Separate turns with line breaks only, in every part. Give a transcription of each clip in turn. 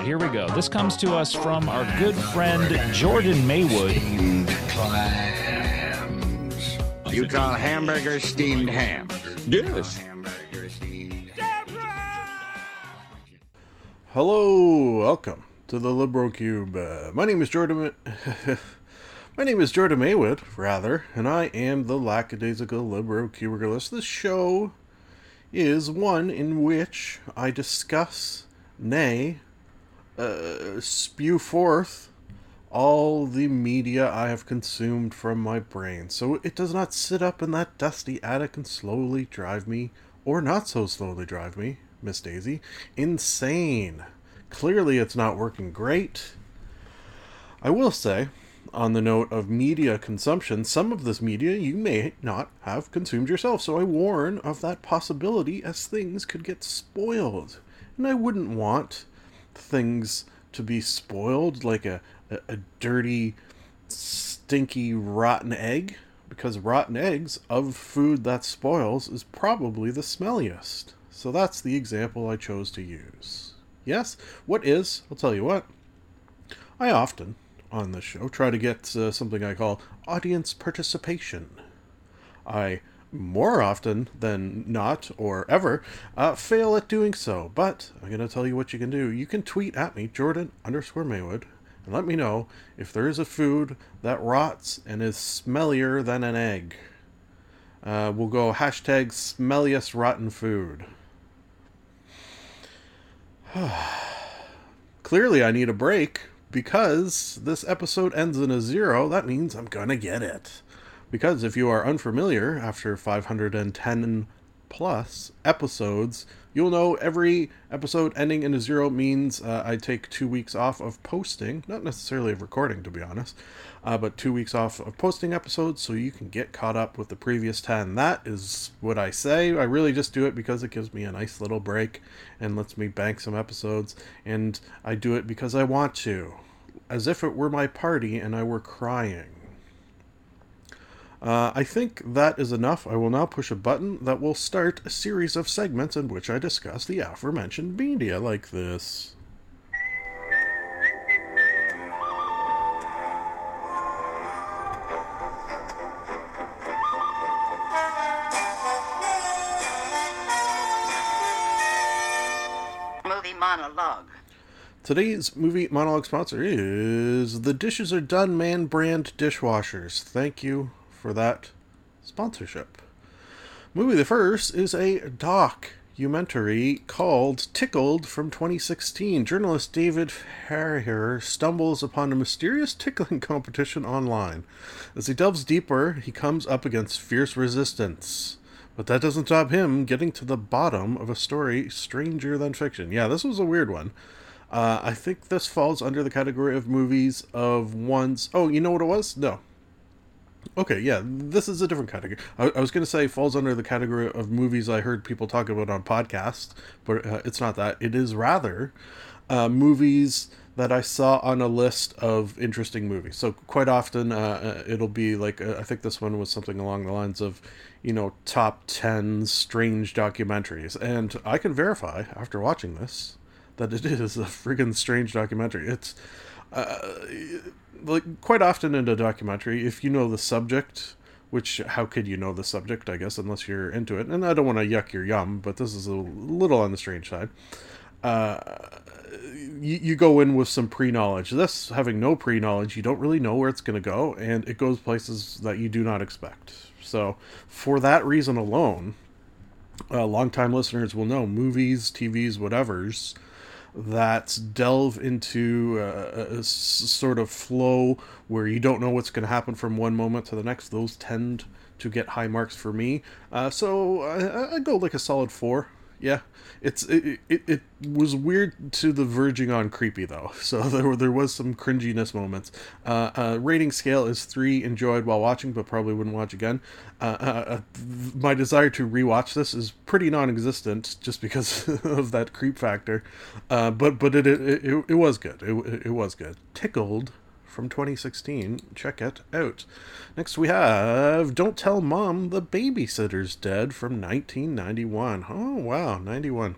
right, here we go. This comes to us from our good friend Jordan Maywood.
You call hamburger steamed ham? Yes.
Hello, welcome to the Libro Cube. Uh, my name is Jordan. my name is Jordan Maywood, rather, and I am the lackadaisical Libro Cubergalist. This show is one in which I discuss, nay, uh, spew forth all the media I have consumed from my brain, so it does not sit up in that dusty attic and slowly drive me, or not so slowly drive me, Miss Daisy, insane. Clearly, it's not working great. I will say, on the note of media consumption, some of this media you may not have consumed yourself, so I warn of that possibility as things could get spoiled. And I wouldn't want things to be spoiled like a, a, a dirty, stinky, rotten egg, because rotten eggs of food that spoils is probably the smelliest. So that's the example I chose to use. Yes, what is? I'll tell you what. I often, on this show, try to get uh, something I call audience participation. I more often than not or ever uh, fail at doing so. But I'm going to tell you what you can do. You can tweet at me, Jordan underscore Maywood, and let me know if there is a food that rots and is smellier than an egg. Uh, we'll go hashtag smelliest rotten food. Clearly, I need a break because this episode ends in a zero. That means I'm gonna get it. Because if you are unfamiliar, after 510 plus episodes, you'll know every episode ending in a zero means uh, I take two weeks off of posting, not necessarily of recording, to be honest, uh, but two weeks off of posting episodes so you can get caught up with the previous 10. That is what I say. I really just do it because it gives me a nice little break and lets me bank some episodes, and I do it because I want to, as if it were my party and I were crying. Uh, I think that is enough. I will now push a button that will start a series of segments in which I discuss the aforementioned media like this.
Movie monologue.
Today's movie monologue sponsor is the Dishes Are Done Man brand dishwashers. Thank you for that sponsorship. Movie the first is a documentary called Tickled from 2016. Journalist David Farrier stumbles upon a mysterious tickling competition online. As he delves deeper, he comes up against fierce resistance. But that doesn't stop him getting to the bottom of a story stranger than fiction. Yeah, this was a weird one. Uh, I think this falls under the category of movies of ones. Oh, you know what it was? No. Okay, yeah, this is a different category. I, I was going to say falls under the category of movies I heard people talk about on podcasts, but uh, it's not that. It is rather uh, movies that I saw on a list of interesting movies. So quite often uh, it'll be like uh, I think this one was something along the lines of, you know, top ten strange documentaries, and I can verify after watching this that it is a friggin' strange documentary. It's uh, like quite often in a documentary, if you know the subject, which how could you know the subject? I guess unless you're into it. And I don't want to yuck your yum, but this is a little on the strange side. Uh, you, you go in with some pre knowledge. This, having no pre knowledge, you don't really know where it's going to go, and it goes places that you do not expect. So, for that reason alone, uh, longtime listeners will know movies, TVs, whatever's that delve into uh, a, a sort of flow where you don't know what's going to happen from one moment to the next. Those tend to get high marks for me. Uh, so I, I go like a solid four yeah. It's it, it, it was weird to the verging on creepy though. So there there was some cringiness moments. Uh, uh, rating scale is three. Enjoyed while watching, but probably wouldn't watch again. Uh, uh, uh, my desire to rewatch this is pretty non-existent just because of that creep factor. Uh, but but it it, it, it was good. It, it was good. Tickled from 2016. Check it out. Next, we have Don't Tell Mom the Babysitter's Dead from 1991. Oh, wow, 91.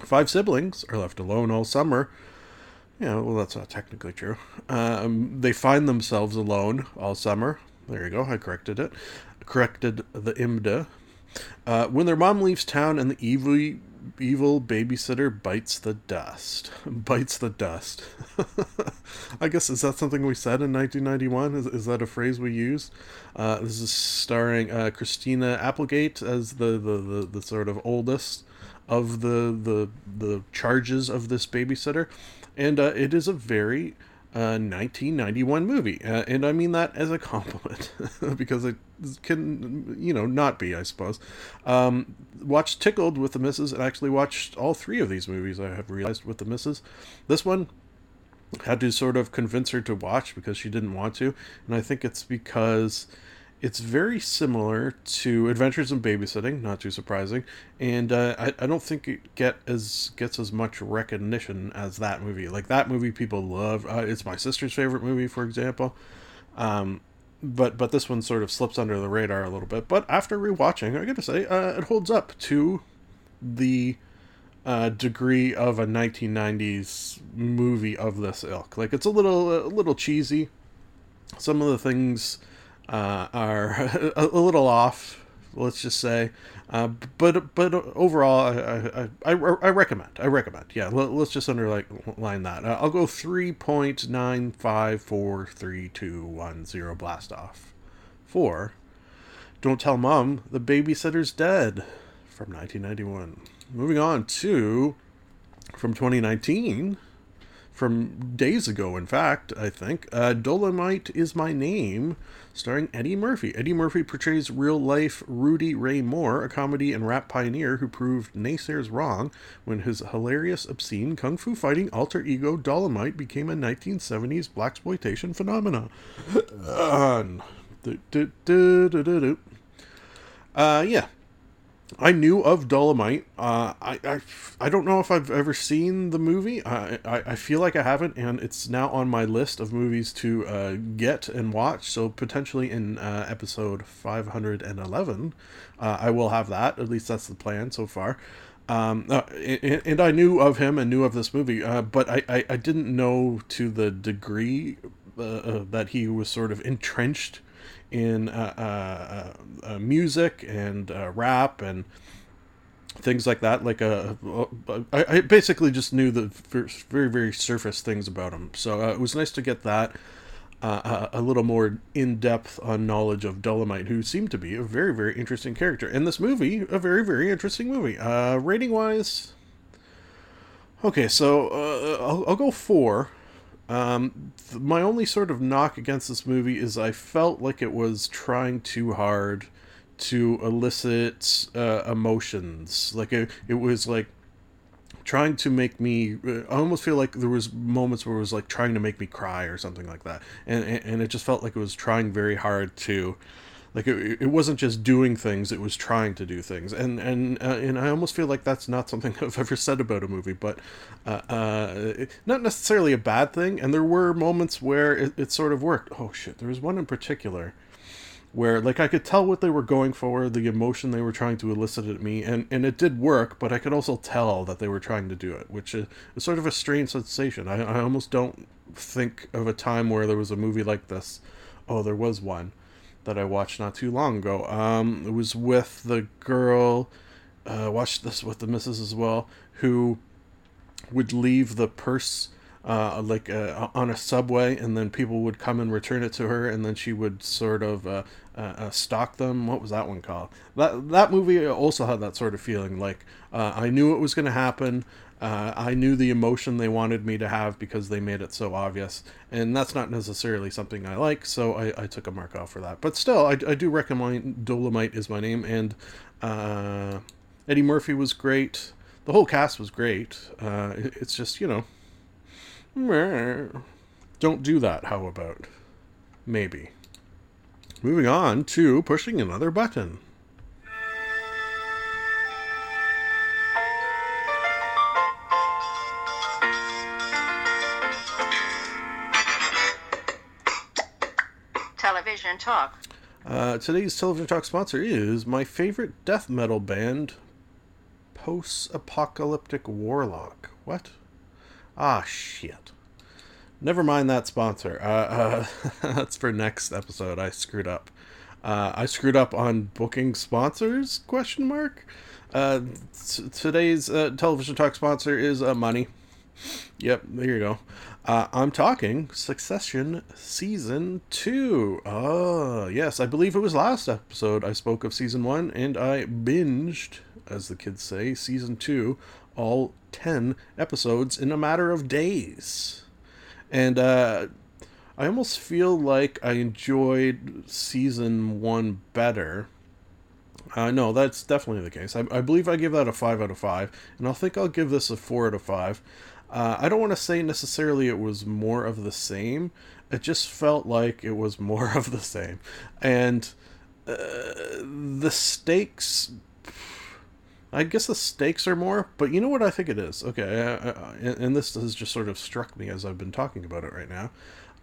Five siblings are left alone all summer. Yeah, well, that's not technically true. Um, they find themselves alone all summer. There you go, I corrected it. Corrected the IMDb. Uh, when their mom leaves town and the evil evil babysitter bites the dust. bites the dust. I guess is that something we said in 1991? Is, is that a phrase we use? Uh, this is starring uh, Christina Applegate as the, the, the, the sort of oldest of the the the charges of this babysitter, and uh, it is a very uh, 1991 movie, uh, and I mean that as a compliment because it can, you know, not be, I suppose. Um, watched Tickled with the Misses, and actually watched all three of these movies. I have realized with the Misses. This one had to sort of convince her to watch because she didn't want to, and I think it's because it's very similar to Adventures in Babysitting, not too surprising, and uh, I, I don't think it get as gets as much recognition as that movie. Like that movie, people love. Uh, it's my sister's favorite movie, for example. Um, but but this one sort of slips under the radar a little bit. But after rewatching, I gotta say, uh, it holds up to the uh, degree of a 1990s movie of this ilk. Like it's a little a little cheesy. Some of the things uh, are a, a, little off. Let's just say, uh, but but overall, I, I, I, I, recommend. I recommend. Yeah, let, us just underline that. Uh, I'll go three point nine five four three two one zero blast off. Four. Don't tell mom the babysitter's dead from 1991. Moving on to from 2019 from days ago, in fact, I think. Uh, Dolemite is My Name, starring Eddie Murphy. Eddie Murphy portrays real life Rudy Ray Moore, a comedy and rap pioneer who proved naysayers wrong when his hilarious, obscene kung fu fighting alter ego Dolemite became a 1970s blaxploitation phenomenon. uh, yeah, I knew of Dolemite. Uh, I, I, I don't know if I've ever seen the movie. I, I, I feel like I haven't, and it's now on my list of movies to uh, get and watch. So potentially in uh, episode 511, uh, I will have that. At least that's the plan so far. Um, uh, and, and, I knew of him and knew of this movie, uh, but I, I, I, didn't know to the degree that he was sort of entrenched in uh, uh, uh, music and rap and things like that. Like uh, I, I basically just knew the very very surface things about him. So uh, it was nice to get that uh, a little more in depth on knowledge of Dolemite, who seemed to be a very very interesting character. And this movie, a very very interesting movie. Uh, rating wise, okay, so uh, I'll, I'll go four. Um, th- my only sort of knock against this movie is I felt like it was trying too hard to elicit uh, emotions. Like it, it was like trying to make me. Uh, I almost feel like there was moments where it was like trying to make me cry or something like that, and and it just felt like it was trying very hard to like it, it wasn't just doing things it was trying to do things and and uh, and i almost feel like that's not something i've ever said about a movie but uh, uh, not necessarily a bad thing and there were moments where it, it sort of worked oh shit there was one in particular where like I could tell what they were going for, the emotion they were trying to elicit at me, and and it did work, but I could also tell that they were trying to do it, which is, is sort of a strange sensation. I, I almost don't think of a time where there was a movie like this. Oh, there was one, that I watched not too long ago. Um, it was with the girl. Uh, watched this with the missus as well, who would leave the purse uh, like uh, on a subway, and then people would come and return it to her, and then she would sort of uh, uh, uh stalk them. What was that one called? That that movie also had that sort of feeling. Like uh, I knew it was going to happen. Uh, I knew the emotion they wanted me to have because they made it so obvious, and that's not necessarily something I like, so I, I took a mark off for that. But still, I, I do recommend Dolemite is my name, and uh, Eddie Murphy was great. The whole cast was great. Uh, it- it's just, you know, don't do that. How about? Maybe. Moving on to pushing another button. Uh, today's television talk sponsor is my favorite death metal band, Post Apocalyptic Warlock. What? Ah, shit. Never mind that sponsor. Uh, uh, that's for next episode. I screwed up. Uh, I screwed up on booking sponsors? Question mark. Uh, t- today's uh, television talk sponsor is Money. Yep, there you go. Uh, I'm talking Succession Season 2. Oh, yes, I believe it was last episode I spoke of Season 1, and I binged, as the kids say, Season 2, all 10 episodes in a matter of days. And uh, I almost feel like I enjoyed Season 1 better. Uh, no, that's definitely the case. I, I believe I give that a 5 out of 5, and I think I'll give this a 4 out of 5. Uh, I don't want to say necessarily it was more of the same. It just felt like it was more of the same. And uh, the stakes. I guess the stakes are more, but you know what I think it is? Okay, I, I, and, this has just sort of struck me as I've been talking about it right now.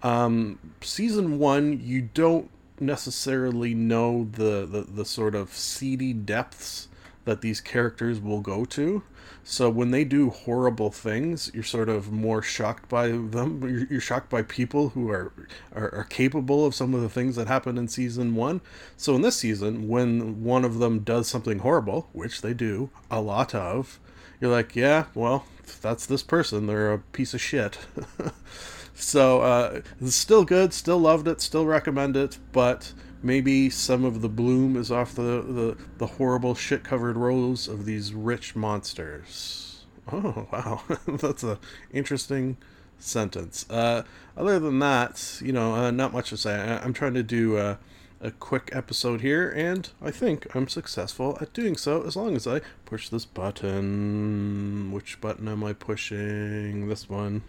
Um, season one, you don't necessarily know the, the, the sort of seedy depths that these characters will go to. So when they do horrible things, you're sort of more shocked by them. You're, you're shocked by people who are, are are capable of some of the things that happened in season one. So in this season, when one of them does something horrible, which they do a lot of, you're like, yeah, well, that's this person. They're a piece of shit. so uh, still good. Still loved it. Still recommend it. But maybe some of the bloom is off the, the, the horrible shit covered rose of these rich monsters. Oh, wow. That's a interesting sentence. Uh, other than that, you know, uh, not much to say. I, I'm trying to do uh, a quick episode here, and I think I'm successful at doing so as long as I push this button. Which button am I pushing? This one.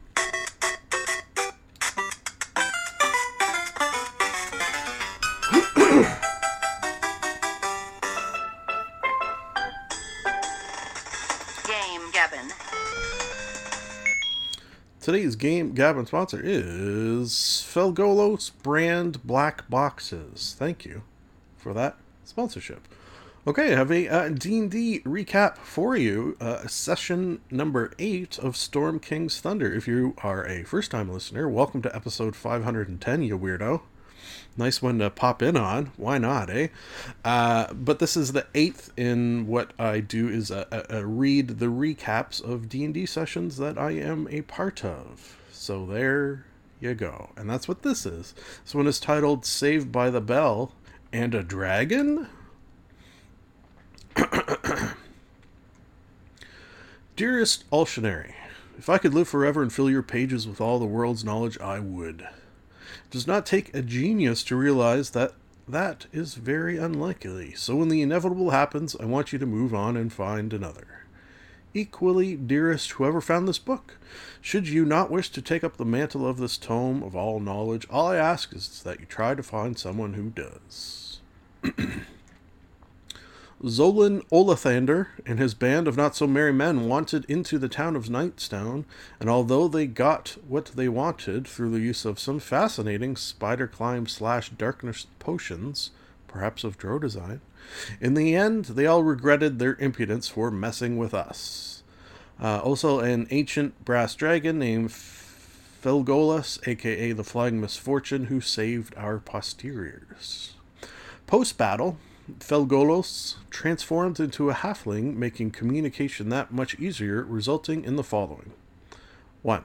Today's game Gabbin' sponsor is Felgolos brand black boxes. Thank you for that sponsorship. Okay, I have a uh, D&D recap for you. Uh, session number 8 of Storm King's Thunder. If you are a first-time listener, welcome to episode 510, you weirdo. Nice one to pop in on. Why not, eh? Uh, but this is the eighth in what I do is a, a, a read the recaps of D&D sessions that I am a part of. So there you go. And that's what this is. This one is titled Saved by the Bell and a Dragon? Dearest Altionary, if I could live forever and fill your pages with all the world's knowledge, I would. Does not take a genius to realize that that is very unlikely. So when the inevitable happens, I want you to move on and find another. Equally, dearest whoever found this book, should you not wish to take up the mantle of this tome of all knowledge, all I ask is that you try to find someone who does. Zolan Olathander and his band of not so merry men wanted into the town of Nightstone, and although they got what they wanted through the use of some fascinating spider climb slash darkness potions, perhaps of drow design, in the end they all regretted their impudence for messing with us. Uh, also, an ancient brass dragon named Felgolos, aka the Flying Misfortune, who saved our posteriors. Post battle, Felgolos transformed into a halfling, making communication that much easier, resulting in the following 1.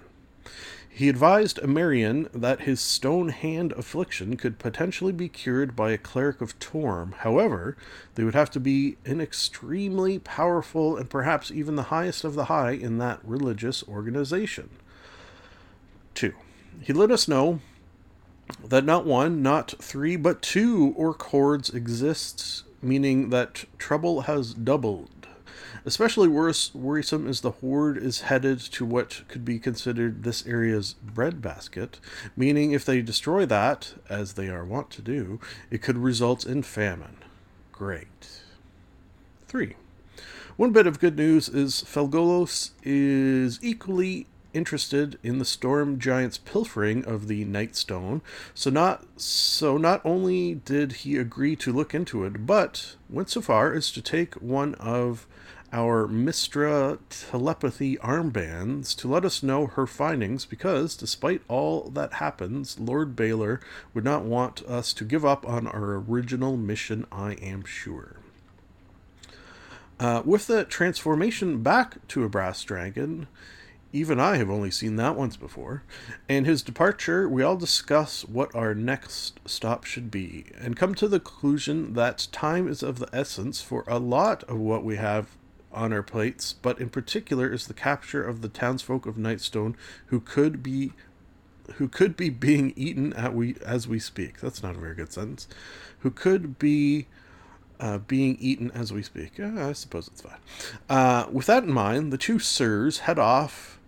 He advised Amerian that his stone hand affliction could potentially be cured by a cleric of Torm. However, they would have to be an extremely powerful and perhaps even the highest of the high in that religious organization. 2. He let us know that not one, not three, but two orc hordes exists, meaning that trouble has doubled. Especially worse, worrisome is the horde is headed to what could be considered this area's breadbasket, meaning if they destroy that, as they are wont to do, it could result in famine. Great. 3. One bit of good news is Felgolos is equally interested in the storm giant's pilfering of the Nightstone. So not so not only did he agree to look into it, but went so far as to take one of our Mistra telepathy armbands to let us know her findings because, despite all that happens, Lord Baylor would not want us to give up on our original mission, I am sure. Uh, with the transformation back to a brass dragon, even I have only seen that once before. And his departure, we all discuss what our next stop should be, and come to the conclusion that time is of the essence for a lot of what we have on our plates, but in particular is the capture of the townsfolk of Nightstone who could be who could be being eaten at we as we speak. That's not a very good sentence. Who could be uh, being eaten as we speak. I suppose it's fine. Uh, with that in mind, the two sirs head off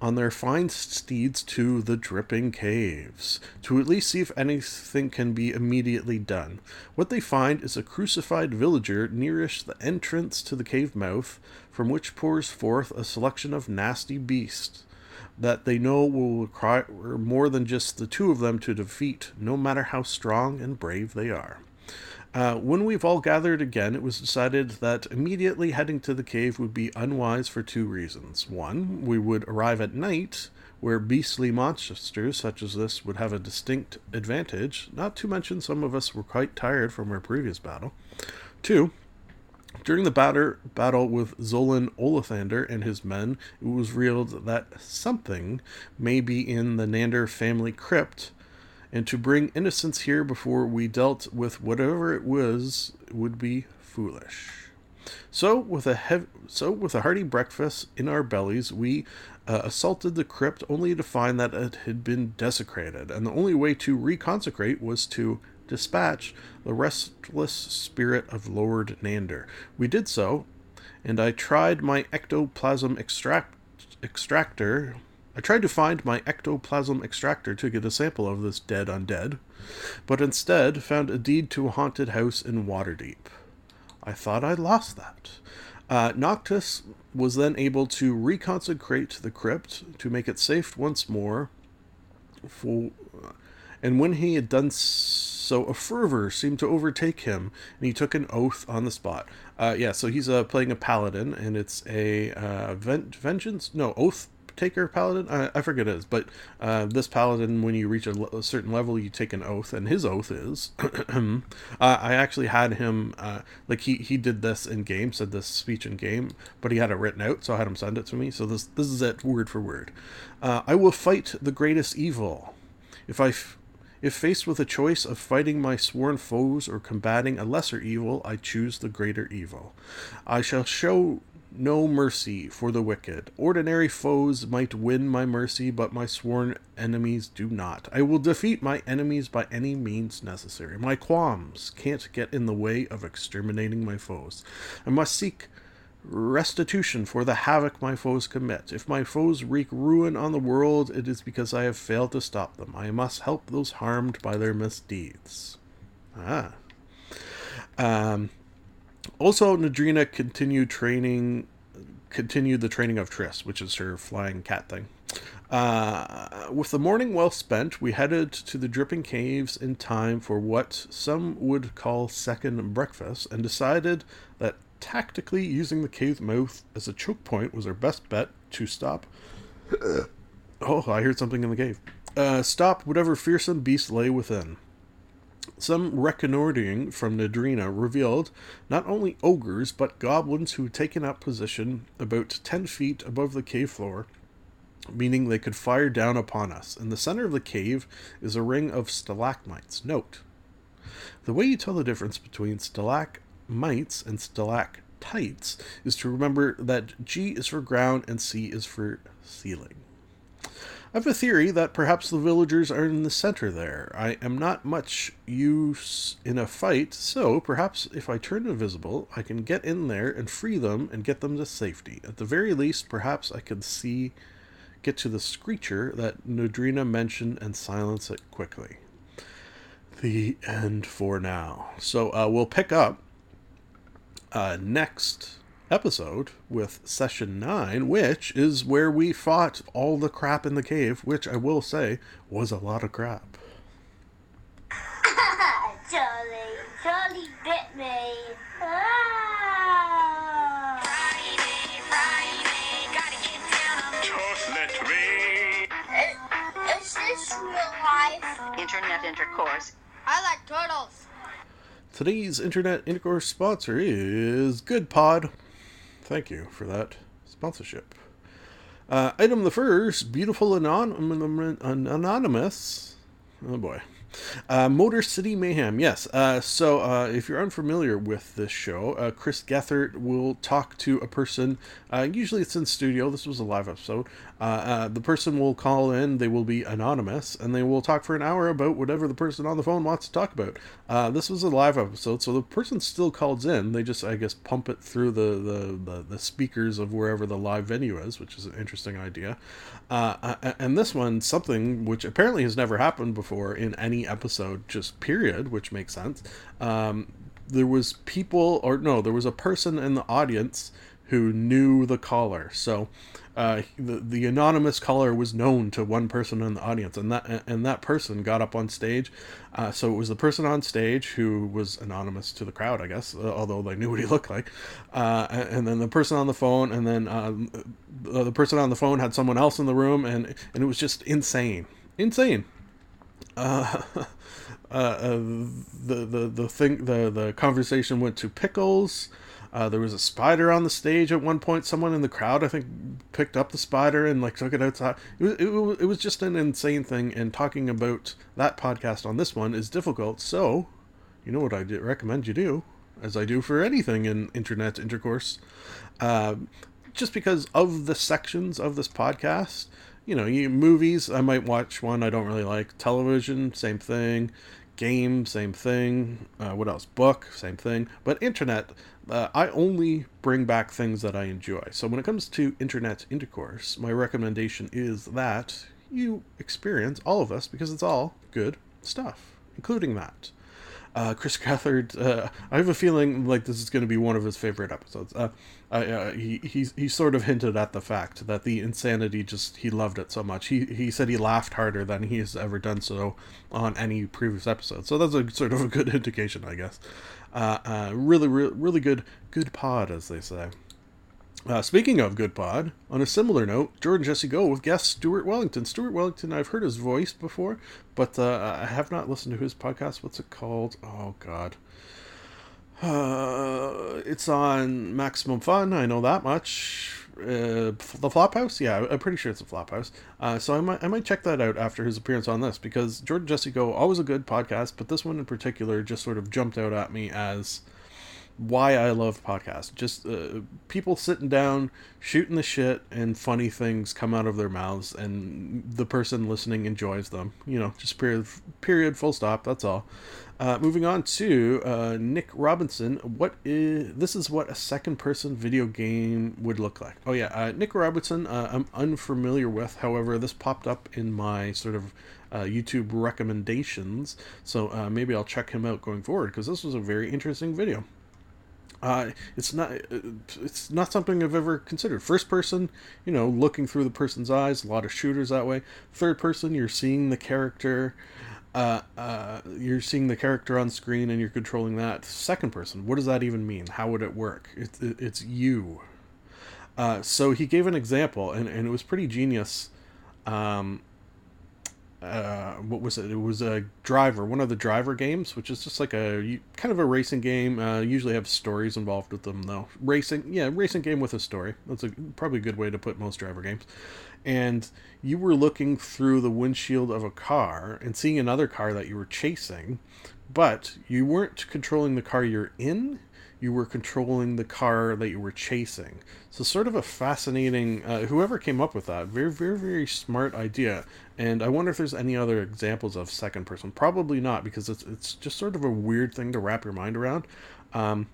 on their fine steeds to the dripping caves to at least see if anything can be immediately done. What they find is a crucified villager nearest the entrance to the cave mouth, from which pours forth a selection of nasty beasts that they know will require more than just the two of them to defeat, no matter how strong and brave they are. Uh, when we've all gathered again, it was decided that immediately heading to the cave would be unwise for two reasons. One, we would arrive at night, where beastly monsters such as this would have a distinct advantage, not to mention some of us were quite tired from our previous battle. Two, during the batter, battle with Zolan Olathander and his men, it was revealed that something may be in the Nandar family crypt and to bring innocence here before we dealt with whatever it was would be foolish. So, with a hev- so with a hearty breakfast in our bellies, we uh, assaulted the crypt, only to find that it had been desecrated, and the only way to reconsecrate was to dispatch the restless spirit of Lord Nandar. We did so, and I tried my ectoplasm extract extractor I tried to find my ectoplasm extractor to get a sample of this dead undead, but instead found a deed to a haunted house in Waterdeep. I thought I'd lost that. Uh, Noctis was then able to reconsecrate the crypt to make it safe once more. For, and when he had done so, a fervor seemed to overtake him, and he took an oath on the spot. Uh, yeah, so he's uh, playing a paladin, and it's a uh, ven- vengeance, no oath taker paladin. I, I forget it is, but uh, this paladin, when you reach a, certain level, you take an oath, and his oath is. uh, I actually had him uh, like he he did this in game, said this speech in game, but he had it written out, so I had him send it to me. So this this is it word for word. Uh, I will fight the greatest evil. If I f- if faced with a choice of fighting my sworn foes or combating a lesser evil, I choose the greater evil. I shall show no mercy for the wicked. Ordinary foes might win my mercy, but my sworn enemies do not. I will defeat my enemies by any means necessary. My qualms can't get in the way of exterminating my foes. I must seek restitution for the havoc my foes commit. If my foes wreak ruin on the world, it is because I have failed to stop them. I must help those harmed by their misdeeds. Ah. Um, also, Nadrina continued training, continued the training of Triss, which is her flying cat thing. Uh, with the morning well spent, we headed to the dripping caves in time for what some would call second breakfast, and decided that tactically using the cave mouth as a choke point was our best bet to stop. oh, I heard something in the cave. Uh, stop whatever fearsome beast lay within. Some reconnoitering from Nadrina revealed not only ogres, but goblins who had taken up position about 10 feet above the cave floor, meaning they could fire down upon us. In the center of the cave is a ring of stalagmites. Note, the way you tell the difference between stalagmites and stalactites is to remember that G is for ground and C is for ceiling. I have a theory that perhaps the villagers are in the center there. I am not much use in a fight, so perhaps if I turn invisible, I can get in there and free them and get them to safety. At the very least, perhaps I can see get to the screecher that Nadrina mentioned and silence it quickly. The end for now. So uh, we'll pick up uh, next episode with session 9, which is where we fought all the crap in the cave, which I will say was a lot of crap.
Charlie, Charlie bit me. Ah! Is this real life?
Internet intercourse.
I like turtles.
Today's internet intercourse sponsor is GoodPod. Thank you for that sponsorship. Uh, item the first, beautiful anon- anonymous. Oh boy. Uh, Motor City Mayhem. Yes. Uh, so, uh, if you're unfamiliar with this show, uh, Chris Gethard will talk to a person. Uh, usually, it's in studio. This was a live episode. Uh, the person will call in. They will be anonymous, and they will talk for an hour about whatever the person on the phone wants to talk about. This was a live episode, so the person still calls in. They just, I guess, pump it through the the, the, the speakers of wherever the live venue is, which is an interesting idea. And this one, something which apparently has never happened before in any episode, just period, which makes sense. Um, there was people, or no, there was a person in the audience who knew the caller. So uh, the the anonymous caller was known to one person in the audience, and that and that person got up on stage. Uh, so it was the person on stage who was anonymous to the crowd, I guess, uh, although they knew what he looked like. Uh, and then the person on the phone, and then um, the person on the phone had someone else in the room, and and it was just insane, insane. Uh, uh, the the the thing the the conversation went to pickles. Uh, there was a spider on the stage at one point. Someone in the crowd, I think, picked up the spider and like took it outside. It was, it, was, it was just an insane thing. And talking about that podcast on this one is difficult. So, you know what I recommend you do, as I do for anything in internet intercourse, uh, just because of the sections of this podcast. You know, you, movies, I might watch one I don't really like. Television, same thing. Game, same thing. Uh, what else? Book, same thing. But internet, uh, I only bring back things that I enjoy. So when it comes to internet intercourse, my recommendation is that you experience all of us because it's all good stuff, including that. Uh, Chris Gethard, uh, I have a feeling like this is going to be one of his favorite episodes. Uh, I, uh, he he he sort of hinted at the fact that the insanity just he loved it so much. He he said he laughed harder than he has ever done so on any previous episode. So that's a sort of a good indication, I guess. Uh, uh, really, really, really good, good pod, as they say. Uh, speaking of good pod, on a similar note, Jordan Jesse Go with guest Stuart Wellington. Stuart Wellington, I've heard his voice before, but uh, I have not listened to his podcast. What's it called? Oh God, uh, it's on Maximum Fun. I know that much. Uh, the Flophouse, yeah, I'm pretty sure it's a Flophouse. Uh, so I might I might check that out after his appearance on this because Jordan Jesse Go always a good podcast, but this one in particular just sort of jumped out at me as why I love podcasts. Just uh, people sitting down, shooting the shit, and funny things come out of their mouths, and the person listening enjoys them. You know, just period, period, full stop. That's all. Uh, moving on to uh, Nick Robinson. What is this? Is what a second-person video game would look like? Oh yeah, uh, Nick Robinson. Uh, I'm unfamiliar with. However, this popped up in my sort of uh, YouTube recommendations, so uh, maybe I'll check him out going forward because this was a very interesting video. Uh, it's not it's not something I've ever considered. First person, you know, looking through the person's eyes. A lot of shooters that way. Third person, you're seeing the character. Uh, uh, you're seeing the character on screen and you're controlling that. Second person, what does that even mean? How would it work? It's it's you. Uh, so he gave an example, and, and it was pretty genius. Um, uh, what was it? It was a driver, one of the driver games, which is just like a kind of a racing game. Uh, usually have stories involved with them, though. Racing, yeah, racing game with a story. That's a probably a good way to put most driver games. And you were looking through the windshield of a car and seeing another car that you were chasing, but you weren't controlling the car you're in. You were controlling the car that you were chasing. So, sort of a fascinating. Uh, whoever came up with that, very, very, very smart idea. And I wonder if there's any other examples of second person. Probably not, because it's it's just sort of a weird thing to wrap your mind around. Um,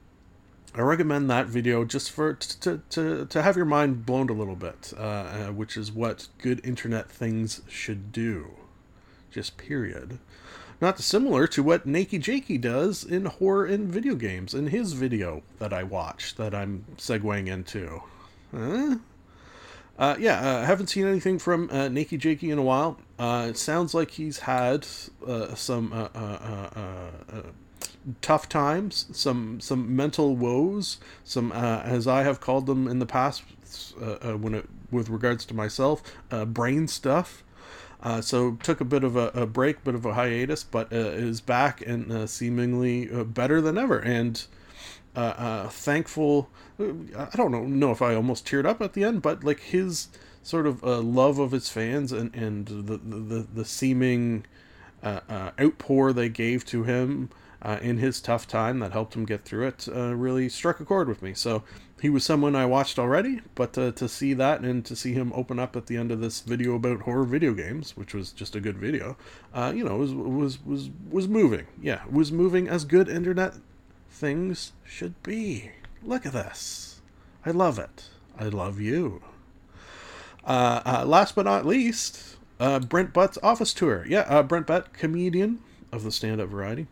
I recommend that video just for to, to, to have your mind blown a little bit, uh, uh, which is what good internet things should do. Just period. Not dissimilar to what Nakey Jakey does in horror and video games in his video that I watched that I'm segueing into. Huh? Uh, yeah, uh, I haven't seen anything from uh, Nakey Jakey in a while. Uh, it sounds like he's had uh, some uh, uh, tough times, some some mental woes, some as I have called them in the past when it with regards to myself, brain stuff. Uh, so took a bit of a, a break, bit of a hiatus, but uh, is back and uh, seemingly uh, better than ever. And uh, uh, thankful. I don't know, know if I almost teared up at the end, but like his sort of love of his fans and and the the the, seeming outpour they gave to him in his tough time that helped him get through it really struck a chord with me. So he was someone I watched already, but uh, to see that and to see him open up at the end of this video about horror video games, which was just a good video, uh, you know, was was was was moving. Yeah, was moving as good internet things should be. Look at this. I love it. I love you. Uh, uh, last but not least, uh, Brent Butt's office tour. Yeah, Brent Butt, comedian of the stand-up variety,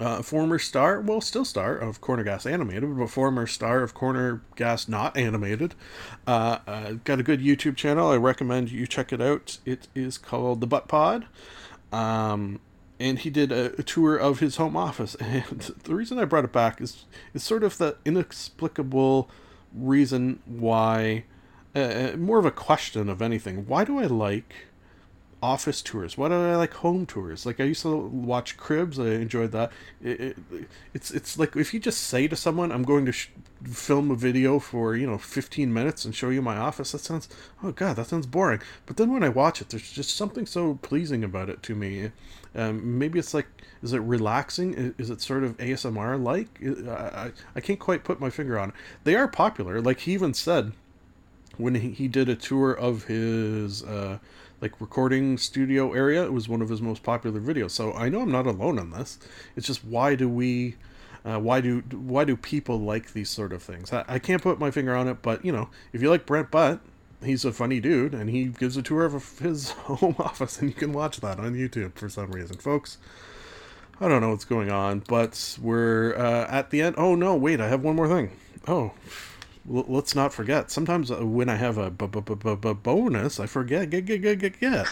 uh, former star, well, still star of Corner Gas Animated, but former star of Corner Gas Not Animated. Uh, uh, got a good YouTube channel. I recommend you check it out. It is called The Butt Pod. Um, and he did a, a tour of his home office. And the reason I brought it back is is sort of the inexplicable reason why, uh, more of a question of anything. Why do I like office tours? Why don't I like home tours? Like I used to watch Cribs. I enjoyed that. It, it, it's it's like if you just say to someone, "I'm going to sh- film a video for you know 15 minutes and show you my office," that sounds oh god, that sounds boring. But then when I watch it, there's just something so pleasing about it to me. Um, maybe it's like, is it relaxing? Is it sort of ASMR like? I, I I can't quite put my finger on it. They are popular. Like he even said when he, he did a tour of his uh, like recording studio area it was one of his most popular videos. So i know i'm not alone on this. It's just why do we uh, why do why do people like these sort of things? I, I can't put my finger on it but you know if you like brent butt he's a funny dude and he gives a tour of his home office and you can watch that on youtube for some reason. Folks i don't know what's going on but we're uh, at the end. Oh no wait i have one more thing. Oh l- let's not forget. Sometimes uh, when I have a b- b- b- b- bonus, I forget. Get, get, get, get, get.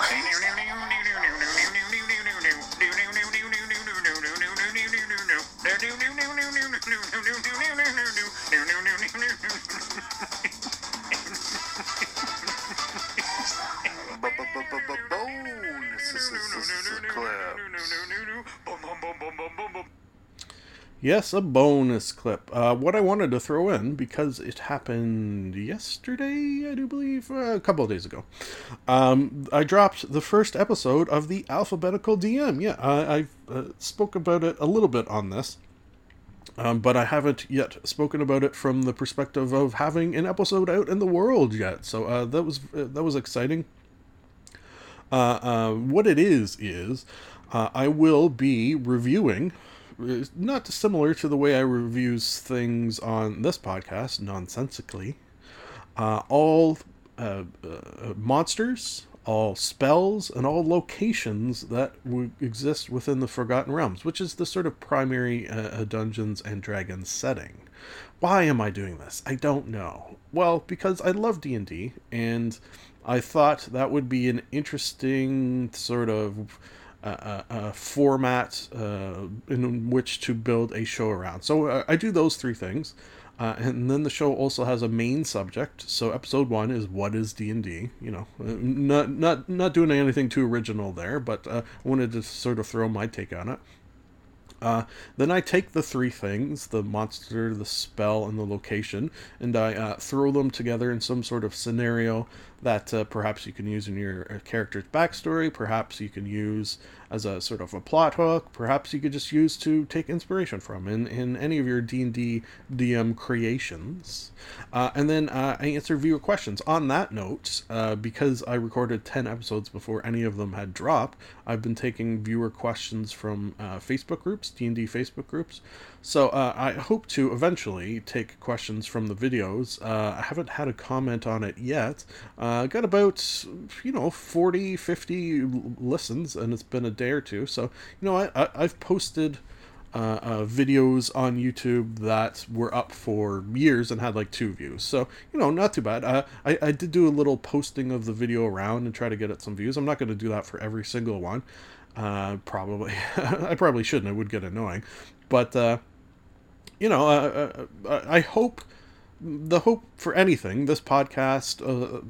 Yes, a bonus clip. Uh, what I wanted to throw in because it happened yesterday, I do believe, uh, a couple of days ago. Um, I dropped the first episode of the alphabetical DM. Yeah, I, I uh, spoke about it a little bit on this. Um, but I haven't yet spoken about it from the perspective of having an episode out in the world yet. So uh, that was uh, that was exciting. Uh, what it is is I will be reviewing, not dissimilar to the way I reviews things on this podcast, nonsensically, uh, all uh, uh, monsters, all spells, and all locations that w- exist within the Forgotten Realms, which is the sort of primary uh, uh, Dungeons and Dragons setting. Why am I doing this? I don't know. Well, because I love D and D, and I thought that would be an interesting sort of uh, uh, uh, format uh, in which to build a show around. So I do those three things, and then the show also has a main subject. So episode one is what is D and D. You know, not not not doing anything too original there, but I wanted to sort of throw my take on it. Then I take the three things the monster, the spell, and the location and I throw them together in some sort of scenario that uh, perhaps you can use in your uh, character's backstory, perhaps you can use as a sort of a plot hook. Perhaps you could just use to take inspiration from in, in any of your D&D DM creations. Uh, and then uh, I answer viewer questions. On that note, uh, because I recorded 10 episodes before any of them had dropped, I've been taking viewer questions from uh, Facebook groups, D&D Facebook groups. So uh, I hope to eventually take questions from the videos. Uh, I haven't had a comment on it yet. Uh, got about, you know, 40, 50 listens, and it's been a day or two. So, you know, I, I, I've posted uh, uh, videos on YouTube that were up for years and had like two views. So, you know, not too bad. Uh, I, I did do a little posting of the video around and try to get it some views. I'm not going to do that for every single one. Uh, probably. I probably shouldn't. It would get annoying. But, uh, you know, uh, uh, I hope the hope for anything, this podcast, uh,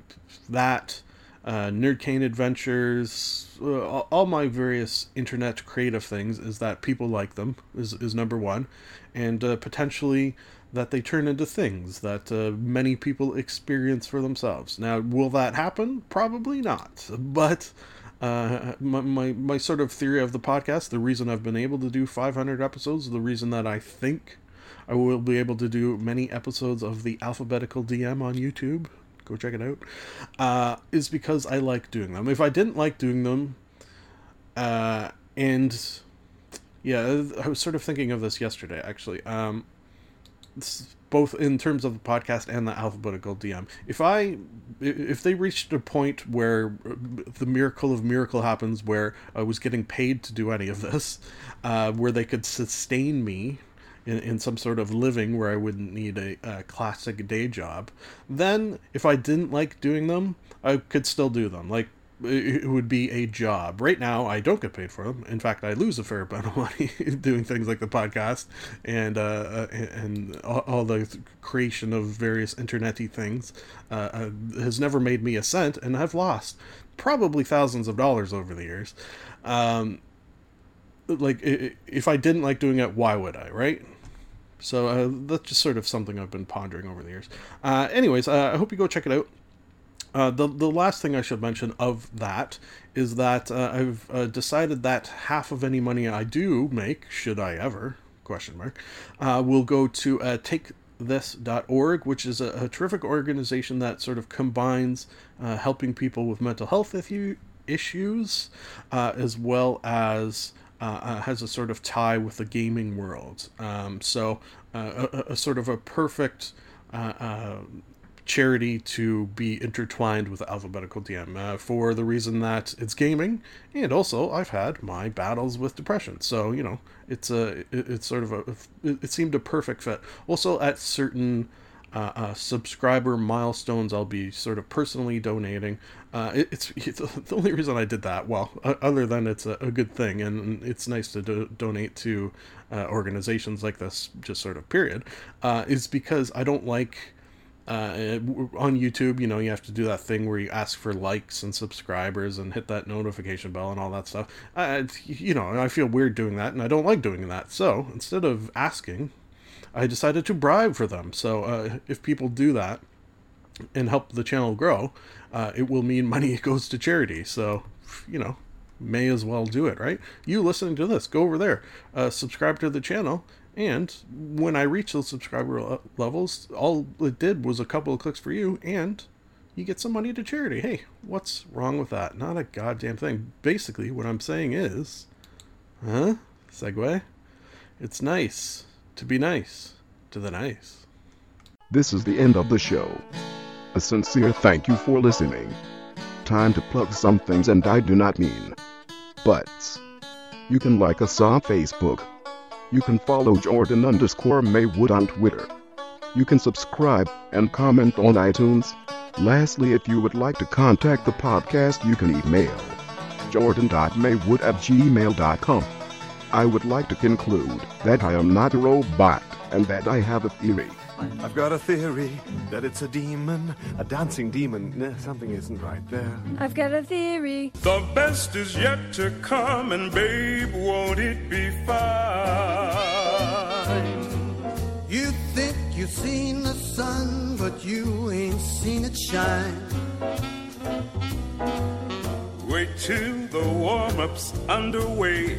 that, uh, Nerd Cane Adventures, uh, all my various internet creative things, is that people like them, is, is number one, and uh, potentially that they turn into things that uh, many people experience for themselves. Now, will that happen? Probably not. But uh, my, my, my sort of theory of the podcast, the reason I've been able to do 500 episodes, the reason that I think I will be able to do many episodes of the Alphabetical DM on YouTube. Go check it out. Uh, is because I like doing them. If I didn't like doing them, uh, and yeah, I was sort of thinking of this yesterday actually. Um, both in terms of the podcast and the alphabetical DM. If I, if they reached a point where the miracle of miracle happens, where I was getting paid to do any of this, uh, where they could sustain me in, in some sort of living where I wouldn't need a, a classic day job, then if I didn't like doing them, I could still do them. Like it would be a job. Right now, I don't get paid for them. In fact, I lose a fair amount of money doing things like the podcast and uh, and all, all the creation of various internety things. Uh, uh, has never made me a cent, and I've lost probably thousands of dollars over the years. Um, like if I didn't like doing it, why would I? Right? So uh, that's just sort of something I've been pondering over the years. Uh, anyways, uh, I hope you go check it out. Uh, the the last thing I should mention of that is that uh, I've uh, decided that half of any money I do make, should I ever question mark, will go to takethis.org, which is a, a, terrific organization that sort of combines helping people with mental health issues as well as uh, uh, has a sort of tie with the gaming world. Um, so, uh, a, a, sort of a perfect uh, uh, charity to be intertwined with Alphabetical DM uh, for the reason that it's gaming, and also I've had my battles with depression. So you know, it's a it, it's sort of a it, it seemed a perfect fit. Also, at certain uh, uh, subscriber milestones I'll be sort of personally donating. Uh, it, it's, it's, the only reason I did that. Well, other than it's a, a good thing and it's nice to do, donate to uh, organizations like this, just sort of period, uh, is because I don't like. Uh, on YouTube, you know, you have to do that thing where you ask for likes and subscribers and hit that notification bell and all that stuff. you know, I feel weird doing that, and I don't like doing that. So instead of asking, I decided to bribe for them. So uh, if people do that and help the channel grow, uh, it will mean money goes to charity. So, you know, may as well do it, right? You listening to this, go over there, uh, subscribe to the channel, and when I reach those subscriber levels, all it did was a couple of clicks for you, and you get some money to charity. Hey, what's wrong with that? Not a goddamn thing. Basically, what I'm saying is, huh? Segue? It's nice to be nice to the nice.
This is the end of the show. A sincere thank you for listening. Time to plug some things, and I do not mean butts. You can like us on Facebook. You can follow Jordan underscore Maywood on Twitter. You can subscribe and comment on iTunes. Lastly, if you would like to contact the podcast, you can email jordan.maywood at gmail.com. I would like to conclude that I am not a robot and that I have a theory.
I've got a theory that it's a demon, a dancing demon. something isn't right there.
I've got a theory.
The best is yet to come, and babe, won't it be fine?
You think you've seen the sun, but you ain't seen it shine.
Wait till the warm up's underway.